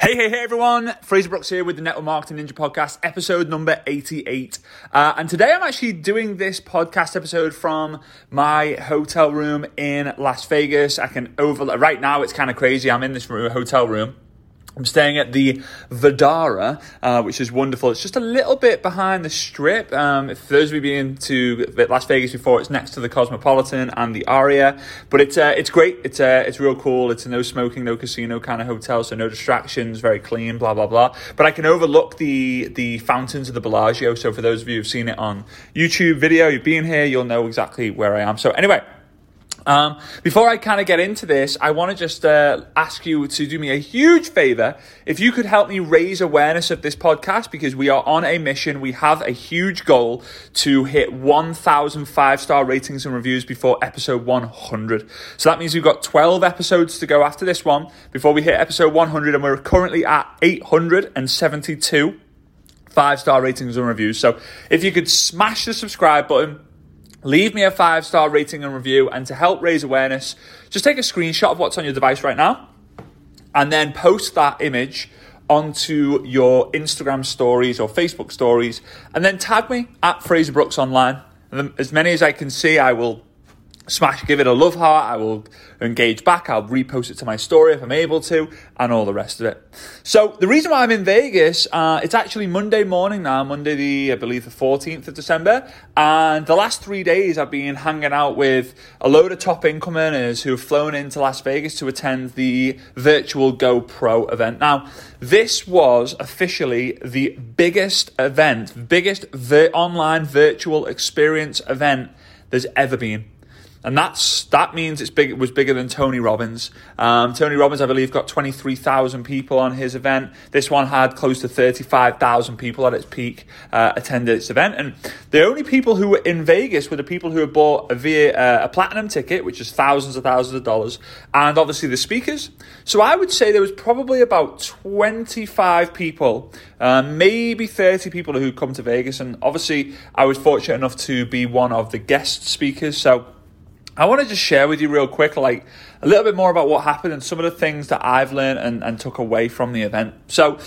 Hey, hey, hey, everyone. Frazer Brookes here with the Network Marketing Ninja Podcast, episode number 88. Uh, and today I'm actually doing this podcast episode from my hotel room in Las Vegas. I can over, right now it's kind of crazy. I'm in this room, hotel room I'm staying at the Vdara, uh, which is wonderful. It's just a little bit behind the strip. Um, for those of you been to Las Vegas before, it's next to the Cosmopolitan and the Aria. But it's uh, it's great. It's uh, it's real cool. It's a no smoking, no casino kind of hotel, so no distractions, very clean, blah blah blah. But I can overlook the the fountains of the Bellagio. So for those of you who've seen it on YouTube video, you've been here, you'll know exactly where I am. So anyway. Um, before I kind of get into this, I want to just uh, ask you to do me a huge favor. If you could help me raise awareness of this podcast, because we are on a mission. We have a huge goal to hit 1,000 five star ratings and reviews before episode 100. So that means we've got 12 episodes to go after this one before we hit episode 100, and we're currently at 872 five star ratings and reviews. So if you could smash the subscribe button, Leave me a five star rating and review. And to help raise awareness, just take a screenshot of what's on your device right now and then post that image onto your Instagram stories or Facebook stories and then tag me at Frazer Brookes Online. And as many as I can see, I will smash, give it a love heart. I will engage back. I'll repost it to my story if I'm able to, and all the rest of it. So the reason why I'm in Vegas, uh, it's actually Monday morning now, Monday the I believe the 14th of December, and the last three days I've been hanging out with a load of top income earners who have flown into Las Vegas to attend the virtual GoPro event. Now this was officially the biggest event, biggest vir- online virtual experience event there's ever been and that's that means it's big. It was bigger than Tony Robbins. Um, Tony Robbins, I believe, got twenty three thousand people on his event. This one had close to thirty five thousand people at its peak uh, attended its event, and the only people who were in Vegas were the people who had bought a via uh, a platinum ticket, which is thousands of thousands of dollars, and obviously the speakers. So I would say there was probably about twenty five people, uh, maybe thirty people who come to Vegas, and obviously I was fortunate enough to be one of the guest speakers. So I want to just share with you real quick, like a little bit more about what happened and some of the things that I've learned and, and took away from the event. So,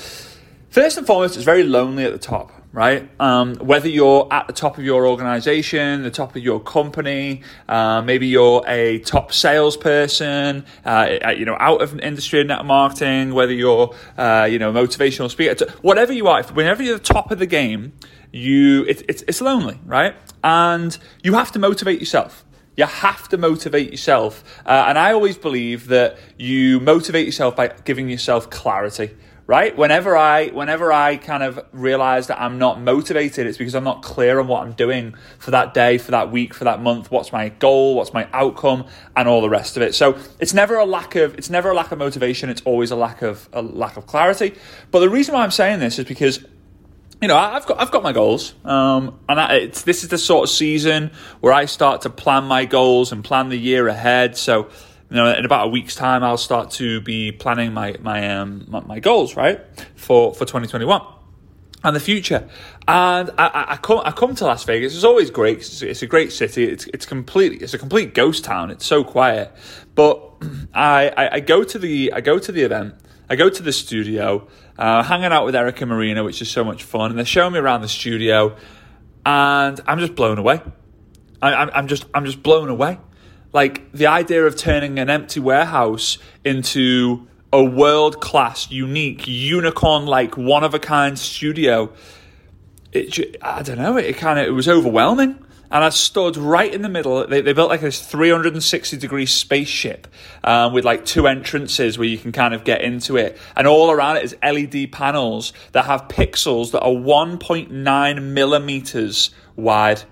first and foremost, it's very lonely at the top, right? Um, whether you're at the top of your organization, the top of your company, uh, maybe you're a top salesperson, uh, you know, out of industry and net marketing, whether you're, uh, you know, motivational speaker, whatever you are, whenever you're the top of the game, you it, it's it's lonely, right? And you have to motivate yourself. You have to motivate yourself. Uh, and I always believe that you motivate yourself by giving yourself clarity right? Whenever i whenever i kind of realize that i'm not motivated it's because i'm not clear on what i'm doing for that day for that week for that month what's my goal what's my outcome and all the rest of it. So it's never a lack of it's never a lack of motivation. It's always a lack of a lack of clarity. But the reason why i'm saying this is because you know, I've got I've got my goals, um, and I, it's this is the sort of season where I start to plan my goals and plan the year ahead. So, you know, in about a week's time, I'll start to be planning my my um my, goals right for for twenty twenty one and the future. And I, I, come I come to Las Vegas. It's always great. It's, it's, a great city. It's it's completely it's a complete ghost town. It's so quiet. But I, I, I go to the I go to the event. I go to the studio uh, hanging out with Eric and Marina, which is so much fun. And they're showing me around the studio, and I'm just blown away. I, I'm, I'm just I'm just blown away. Like the idea of turning an empty warehouse into a world class, unique, unicorn like, one of a kind studio. It, I don't know. It kind of it was overwhelming and I stood right in the middle. They, they built like a 360 degree spaceship um, with like two entrances where you can kind of get into it, and all around it is LED panels that have pixels that are 1.9 millimeters wide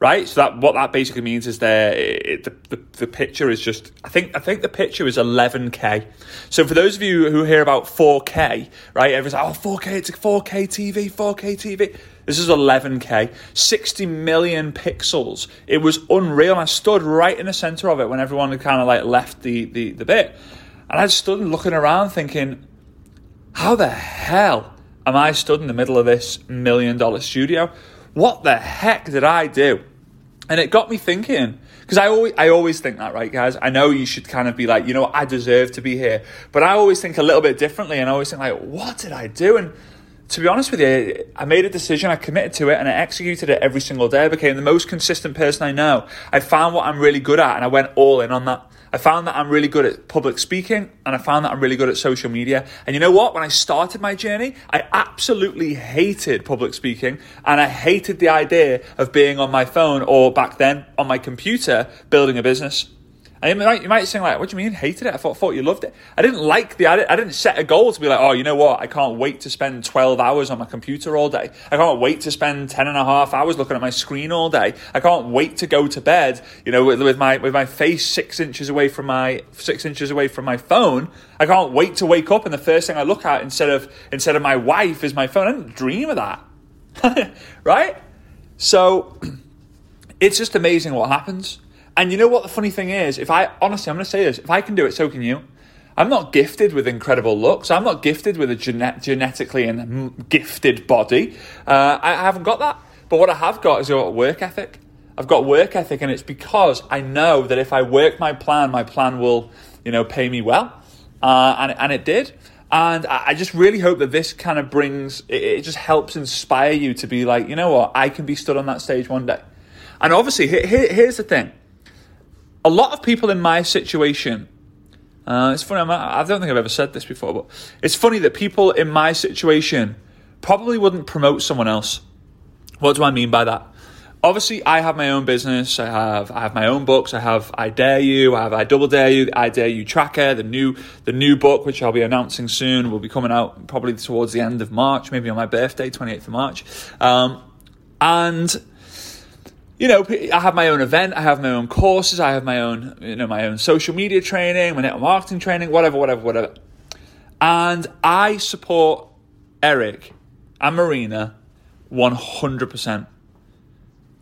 right? So that what that basically means is there the, the, the picture is just I think I think the picture is 11k. So for those of you who hear about 4k, right? Everyone's like, oh 4k, it's a 4k TV, 4k TV. This is 11k, 60 million pixels. It was unreal. I stood right in the center of it when everyone had kind of like left the the, the bit, and I stood looking around thinking, how the hell am I stood in the middle of this million dollar studio? What the heck did I do? And it got me thinking because I always I always think that right guys I know you should kind of be like you know I deserve to be here but I always think a little bit differently and I always think like what did I do and to be honest with you, I made a decision, I committed to it, and I executed it every single day. I became the most consistent person I know. I found what I'm really good at, and I went all in on that. I found that I'm really good at public speaking, and I found that I'm really good at social media. And you know what? When I started my journey, I absolutely hated public speaking, and I hated the idea of being on my phone or back then on my computer building a business. You might, you might think like, what do you mean hated it? I thought, thought you loved it. I didn't like the, I didn't, I didn't set a goal to be like, oh, you know what? I can't wait to spend 12 hours on my computer all day. I can't wait to spend 10 and a half hours looking at my screen all day. I can't wait to go to bed, you know, with, with my, with my face six inches away from my, six inches away from my phone. I can't wait to wake up and the first thing I look at instead of, instead of my wife is my phone. I didn't dream of that. right? So it's just amazing what happens. And you know what the funny thing is? If I honestly, I'm going to say this: if I can do it, so can you. I'm not gifted with incredible looks. I'm not gifted with a genet- genetically and gifted body. Uh, I, I haven't got that. But what I have got is a work ethic. I've got work ethic, and it's because I know that if I work my plan, my plan will, you know, pay me well, uh, and and it did. And I just really hope that this kind of brings, it just helps inspire you to be like, you know what, I can be stood on that stage one day. And obviously, here, here's the thing a lot of people in my situation, uh, it's funny, I don't think I've ever said this before, but it's funny that people in my situation probably wouldn't promote someone else. What do I mean by that? Obviously, I have my own business. I have I have my own books. I have I Dare You. I have I Double Dare You. I Dare You Tracker. The new the new book, which I'll be announcing soon, will be coming out probably towards the end of March, maybe on my birthday, twenty eighth of March. Um, and you know, I have my own event, I have my own courses, I have my own, you know, my own social media training, my network marketing training, whatever, whatever, whatever. And I support Eric and Marina 100%.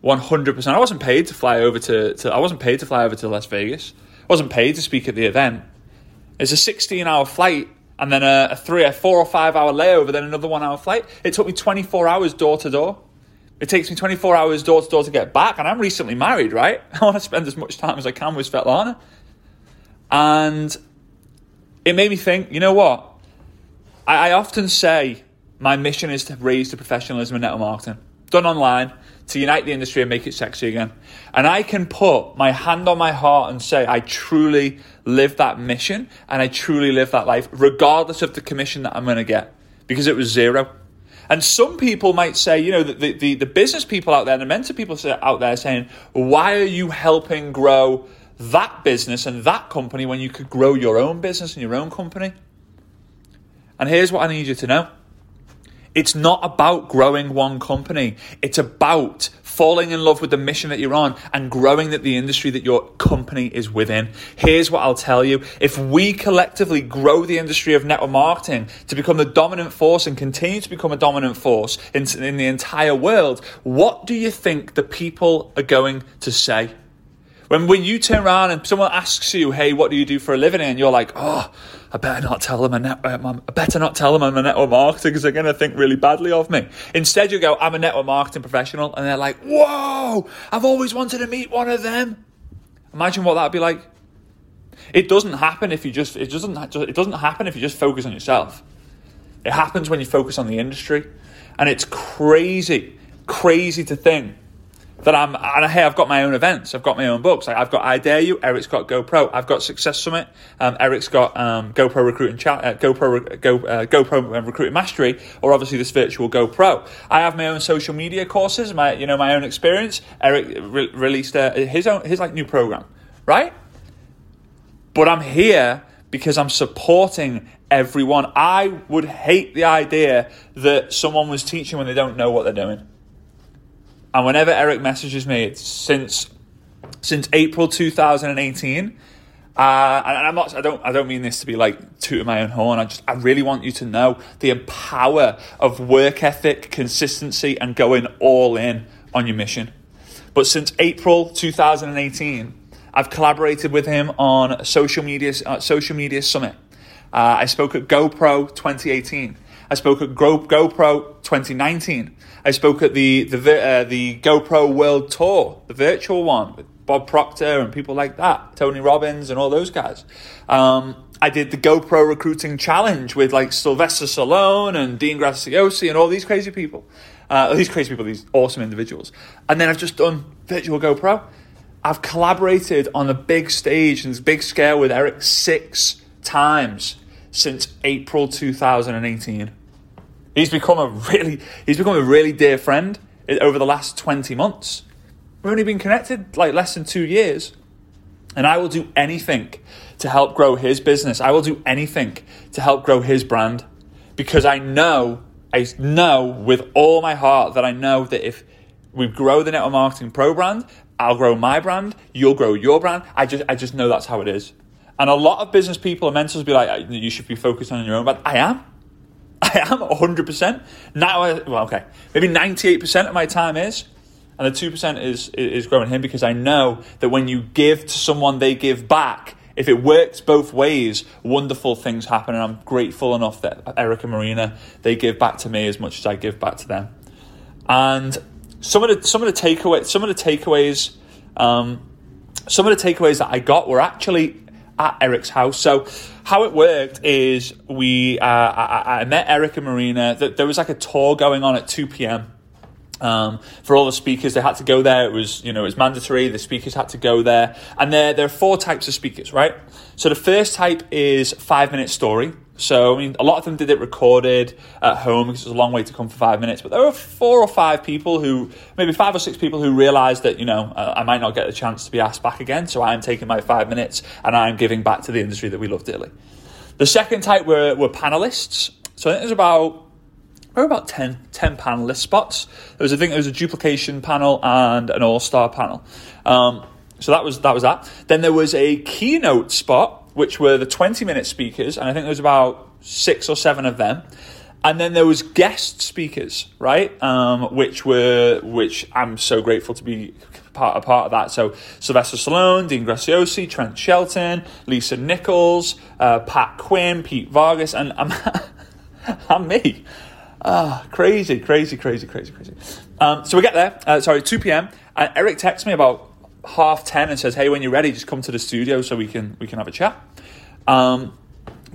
100%. I wasn't paid to fly over to, to I wasn't paid to fly over to Las Vegas. I wasn't paid to speak at the event. It's a 16 hour flight and then a, a three, a four or five hour layover, then another one hour flight. It took me 24 hours door to door. It takes me 24 hours door to door to get back, and I'm recently married, right? I want to spend as much time as I can with Svetlana. And it made me think, you know what? I, I often say my mission is to raise the professionalism in network marketing, done online, to unite the industry and make it sexy again. And I can put my hand on my heart and say, I truly live that mission and I truly live that life, regardless of the commission that I'm going to get, because it was zero. And some people might say, you know, the, the, the business people out there, and the mentor people out there saying, why are you helping grow that business and that company when you could grow your own business and your own company? And here's what I need you to know it's not about growing one company, it's about falling in love with the mission that you're on and growing that the industry that your company is within. Here's what I'll tell you. If we collectively grow the industry of network marketing to become the dominant force and continue to become a dominant force in, in the entire world, what do you think the people are going to say? When, when you turn around and someone asks you, hey, what do you do for a living? And you're like, oh, I better not tell them a net, uh, I better not tell them I'm a network marketer because they're going to think really badly of me. Instead, you go, I'm a network marketing professional. And they're like, whoa, I've always wanted to meet one of them. Imagine what that'd be like. It doesn't happen if you just, it doesn't, it doesn't happen if you just focus on yourself. It happens when you focus on the industry. And it's crazy, crazy to think that I'm, and hey, I've got my own events, I've got my own books. I've got I Dare You, Eric's got GoPro, I've got Success Summit, um, Eric's got um, GoPro Recruiting Chat, uh, GoPro Go, uh, GoPro Recruiting Mastery, or obviously this virtual GoPro. I have my own social media courses, my you know my own experience. Eric re- released uh, his own his like new program, right? But I'm here because I'm supporting everyone. I would hate the idea that someone was teaching when they don't know what they're doing. And whenever Eric messages me, since since April 2018. Uh, and I'm not. I don't. I don't mean this to be like tooting my own horn. I just. I really want you to know the power of work ethic, consistency, and going all in on your mission. But since April 2018, I've collaborated with him on social media. Uh, social media summit. Uh, I spoke at GoPro 2018. I spoke at Go- GoPro 2019. I spoke at the the uh, the GoPro World Tour, the virtual one with Bob Proctor and people like that, Tony Robbins and all those guys. Um, I did the GoPro recruiting challenge with like Sylvester Stallone and Dean Graziosi and all these crazy people. Uh, these crazy people, these awesome individuals. And then I've just done virtual GoPro. I've collaborated on a big stage and big scale with Eric six times since April 2018. He's become a really he's become a really dear friend eh, over the last 20 months. We've only been connected like less than 2 years. And I will do anything to help grow his business. I will do anything to help grow his brand because I know I know with all my heart that I know that if we grow the Network Marketing Pro brand, I'll grow my brand, you'll grow your brand. I just I just know that's how it is. And a lot of business people and mentors be like, you should be focused on your own brand. I am. I am 100%. Now, I, well, okay, maybe 98% of my time is, and the 2% is, is growing him because I know that when you give to someone, they give back. If it works both ways, wonderful things happen, and I'm grateful enough that Eric and Marina they give back to me as much as I give back to them. And some of the some of the takeaways, some of the takeaways, um, some of the takeaways that I got were actually at Eric's house. So how it worked is we uh, I, I, met Eric and Marina. That There was like a tour going on at two p.m. Um, for all the speakers, they had to go there. It was you know it was mandatory. The speakers had to go there, and there there are four types of speakers, right? So the first type is five minute story. So, I mean, a lot of them did it recorded at home because it was a long way to come for five minutes. But there were four or five people who, maybe five or six people who realized that, you know, I might not get the chance to be asked back again. So I am taking my five minutes and I am giving back to the industry that we love dearly. The second type were, were panelists. So I think there's about there were about 10, 10 panelist spots. There was, I think there was a duplication panel and an all-star panel. Um, so that was that was that. Then there was a keynote spot which were the 20 minute speakers, and I think there was about six or seven of them. And then there was guest speakers, right? Um, which were which I'm so grateful to be part a part of that. So Sylvester Stallone, Dean Graziosi, Trent Shelton, Lisa Nichols, uh, Pat Quinn, Pete Vargas, and I'm, I'm me. Ah, crazy, crazy, crazy, crazy, crazy. Um, so we get there. Uh, sorry, two p.m. And Eric texts me about half ten and says, "Hey, when you're ready, just come to the studio so we can we can have a chat." Um,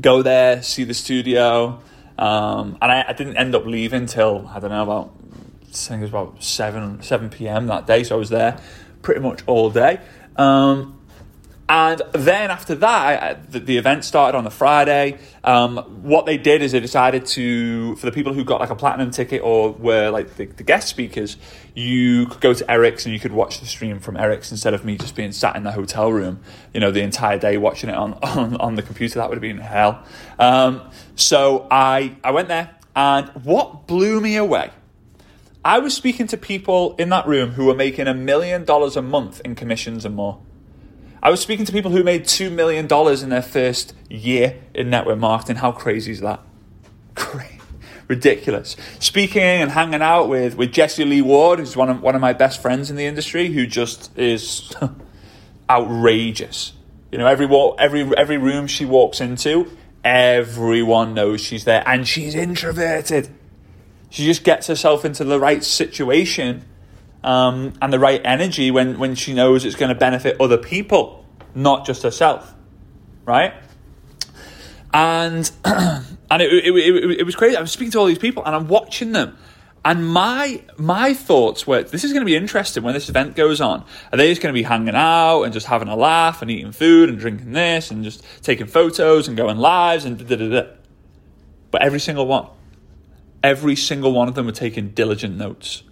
go there, see the studio, um, and I, I, didn't end up leaving till I don't know about I think it was about seven seven p.m. that day, so I was there pretty much all day. Um, and then after that, the, the, event started on the Friday. Um, what they did is they decided to, for the people who got like a platinum ticket or were like the, the, guest speakers, you could go to Eric's and you could watch the stream from Eric's instead of me just being sat in the hotel room, you know, the entire day watching it on, on, on the computer. That would have been hell. Um, so I, I went there and what blew me away I was speaking to people in that room who were making a million dollars a month in commissions and more. I was speaking to people who made $2 million in their first year in network marketing. How crazy is that? Crazy. Ridiculous. Speaking and hanging out with, with Jesse Lee Ward, who's one of, one of my best friends in the industry, who just is outrageous. You know, every, every, every room she walks into, everyone knows she's there, and she's introverted. She just gets herself into the right situation um, and the right energy when, when she knows it's going to benefit other people, not just herself, right? And and it, it, it, it was crazy. I was speaking to all these people and I'm watching them. And my my thoughts were, this is going to be interesting when this event goes on. Are they just going to be hanging out and just having a laugh and eating food and drinking this and just taking photos and going lives and da da da? But every single one, every single one of them were taking diligent notes.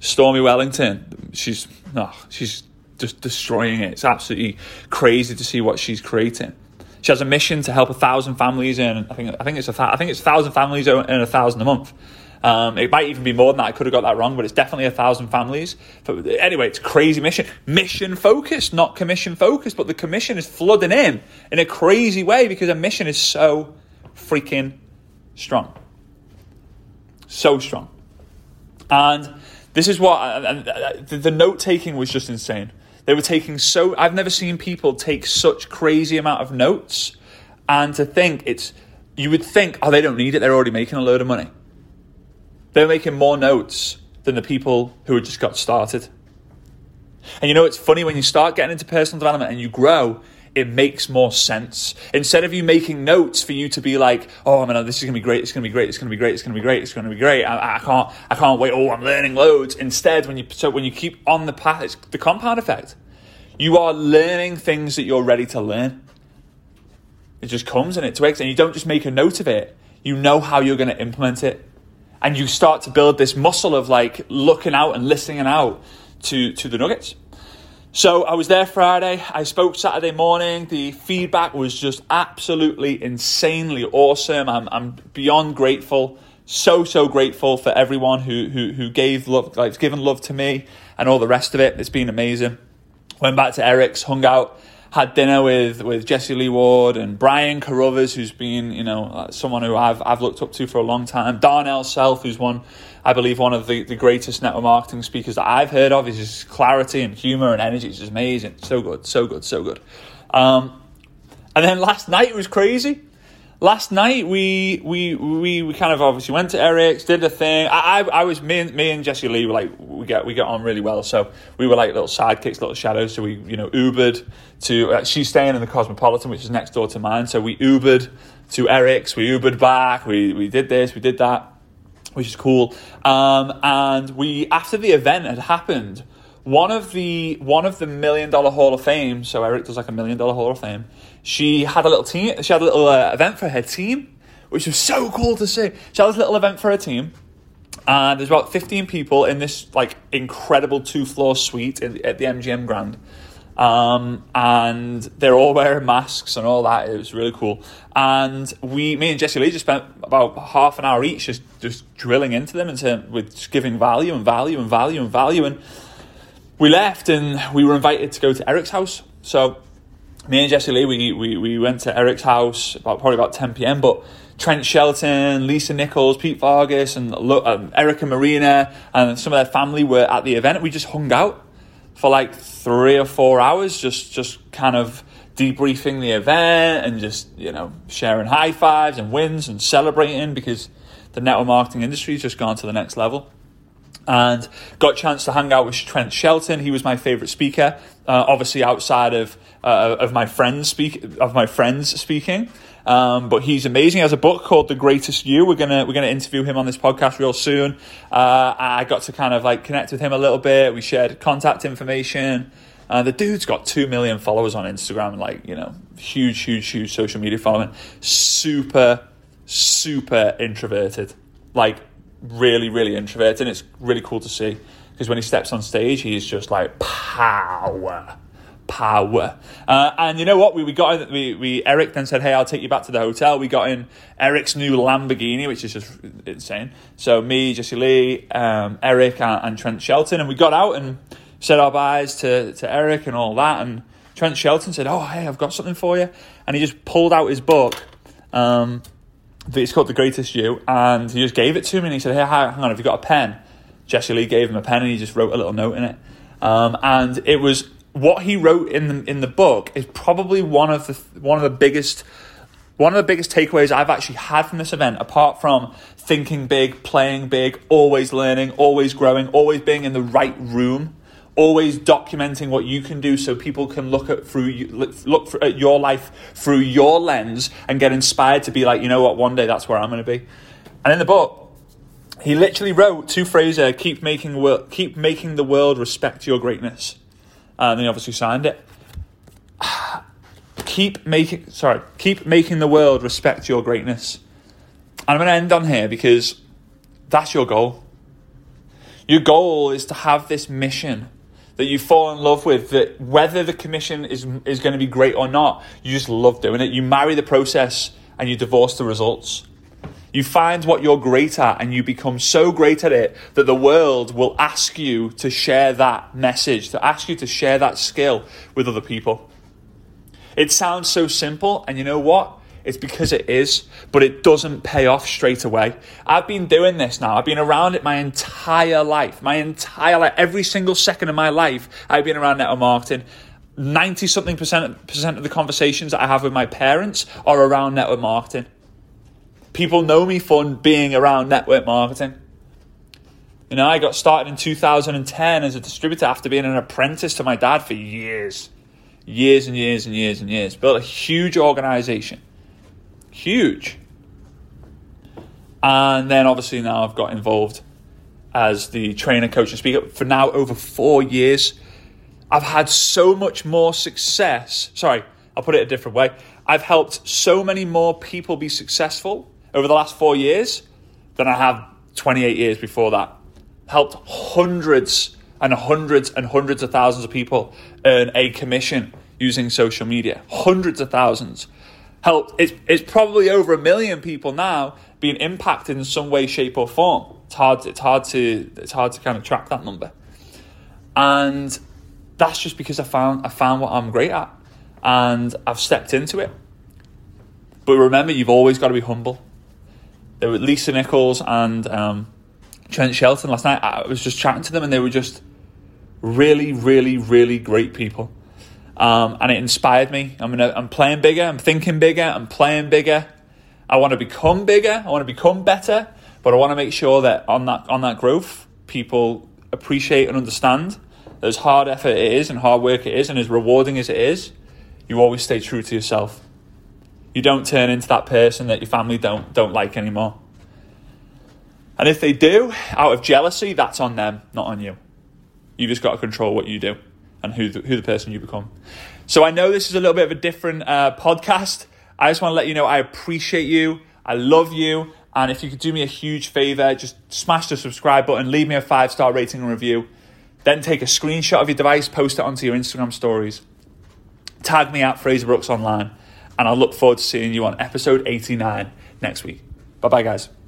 Stormy Wellington, she's oh, she's just destroying it. It's absolutely crazy to see what she's creating. She has a mission to help a thousand families in. I think I think it's a I think it's a thousand families in a thousand a month. Um, it might even be more than that. I could have got that wrong, but it's definitely a thousand families. But anyway, it's crazy mission, mission focused, not commission focused. But the commission is flooding in in a crazy way because a mission is so freaking strong, so strong, and this is what, and uh, the note taking was just insane. They were taking so, I've never seen people take such crazy amount of notes And to think it's, you would think, oh, they don't need it. They're already making a load of money. They're making more notes than the people who had just got started. And you know, it's funny when you start getting into personal development and you grow, it makes more sense. Instead of you making notes for you to be like, oh man, this is gonna be great, it's gonna be great, it's gonna be great, it's gonna be great, it's gonna be great. I, I can't, I can't wait. Oh, I'm learning loads. Instead, when you so when you keep on the path, it's the compound effect. You are learning things that you're ready to learn. It just comes and it twigs, and you don't just make a note of it. You know how you're going to implement it, and you start to build this muscle of like looking out and listening out to to the nuggets. So I was there Friday. I spoke Saturday morning. The feedback was just absolutely insanely awesome. I'm, I'm beyond grateful. So so grateful for everyone who who, who gave love, like given love to me, and all the rest of it. It's been amazing. Went back to Eric's, hung out, had dinner with with Jesse Lee Ward and Brian Carruthers, who's been you know uh, someone who I've I've looked up to for a long time. Darnell Self, who's one I believe one of the, the greatest network marketing speakers that I've heard of. Is his clarity and humor and energy is amazing. So good, so good, so good. Um, and then last night was crazy. Last night we we we, we kind of obviously went to Eric's, did the thing. I, I, I was me and me and Jesse Lee were like we get we get on really well. So we were like little sidekicks, little shadows. So we you know Ubered to uh, she's staying in the Cosmopolitan, which is next door to mine. So we Ubered to Eric's, we Ubered back, we we did this, we did that which is cool. Um, and we, after the event had happened, one of the one of the million dollar Hall of Fame. So Eric does like a million dollar Hall of Fame. She had a little team. She had a little uh, event for her team, which was so cool to see. She had this little event for her team. And there's about 15 people in this like incredible two floor suite at the MGM Grand. Um, and they're all wearing masks and all that. It was really cool. And we, me and Jesse Lee, just spent about half an hour each just just drilling into them and with giving value and value and value and value. And we left and we were invited to go to Eric's house. So me and Jesse Lee, we, we, we went to Eric's house about probably about 10 p.m. But Trent Shelton, Lisa Nichols, Pete Vargas, and um, Eric and Marina, and some of their family were at the event. We just hung out for like three or four hours, just just kind of debriefing the event and just you know sharing high fives and wins and celebrating because the network marketing industry has just gone to the next level. And got a chance to hang out with Trent Shelton. He was my favorite speaker, uh, obviously outside of uh, of my friends speak of my friends speaking. Um, but he's amazing. He has a book called The Greatest You. We're gonna we're gonna interview him on this podcast real soon. Uh, I got to kind of like connect with him a little bit. We shared contact information. Uh, the dude's got two million followers on Instagram, like you know, huge, huge, huge social media following. Super, super introverted, like really, really introverted. And it's really cool to see because when he steps on stage, he's just like power power. Uh, and you know what? We, we got in, we, we Eric then said, "Hey, I'll take you back to the hotel." We got in Eric's new Lamborghini, which is just insane. So me, Jesse Lee, um, Eric, and, and, Trent Shelton, and we got out and said our byes to to Eric and all that. And Trent Shelton said, "Oh, hey, I've got something for you," and he just pulled out his book. Um, it's called The Greatest You, and he just gave it to me, and he said, "Hey, hang on, have you got a pen?" Jesse Lee gave him a pen, and he just wrote a little note in it. Um, and it was what he wrote in the, in the book is probably one of the one of the biggest one of the biggest takeaways I've actually had from this event, apart from thinking big, playing big, always learning, always growing, always being in the right room, always documenting what you can do so people can look at through look at your life through your lens and get inspired to be like, you know what, one day that's where I'm going to be. And in the book, he literally wrote two phrases: "Keep making keep making the world respect your greatness." Uh, and then he obviously signed it. keep making sorry, keep making the world respect your greatness. And I'm going to end on here because that's your goal. Your goal is to have this mission that you fall in love with, that whether the commission is, is going to be great or not, you just love doing it. You marry the process and you divorce the results. You find what you're great at and you become so great at it that the world will ask you to share that message, to ask you to share that skill with other people. It sounds so simple, and you know what? It's because it is, but it doesn't pay off straight away. I've been doing this now. I've been around it my entire life. My entire life, every single second of my life, I've been around network marketing 90 something percent, percent of the conversations that I have with my parents are around network marketing. People know me for being around network marketing. You know, I got started in 2010 as a distributor after being an apprentice to my dad for years. Years and years and years and years. Built a huge organization. Huge. And then obviously now I've got involved as the trainer, coach, and speaker for now over four years. I've had so much more success. Sorry, I'll put it a different way. I've helped so many more people be successful over the last four years than I have 28 years before that helped hundreds and hundreds and hundreds of thousands of people earn a commission using social media. Hundreds of thousands. Helped, it's, it's probably over a million people now being impacted in some way, shape, or form. It's hard, it's hard to it's hard to kind of track that number. And that's just because I found I found what I'm great at and I've stepped into it. But remember, you've always got to be humble. There were Lisa Nichols and um, Trent Shelton last night. I was just chatting to them, and they were just really, really, really great people. Um, and it inspired me. I'm gonna, I'm playing bigger. I'm thinking bigger. I'm playing bigger. I want to become bigger. I want to become better. But I want to make sure that on that on that growth, people appreciate and understand that as hard effort it is and hard work it is, and as rewarding as it is, you always stay true to yourself. You don't turn into that person that your family don't don't like anymore. And if they do, out of jealousy, that's on them, not on you. You just got to control what you do and who the, who the person you become. So I know this is a little bit of a different uh, podcast. I just want to let you know I appreciate you. I love you. And if you could do me a huge favor, just smash the subscribe button, leave me a five star rating and review. Then take a screenshot of your device, post it onto your Instagram stories. Tag me at Frazer Brookes Online. And I'll look forward to seeing you on episode 89 next week. Bye bye, guys.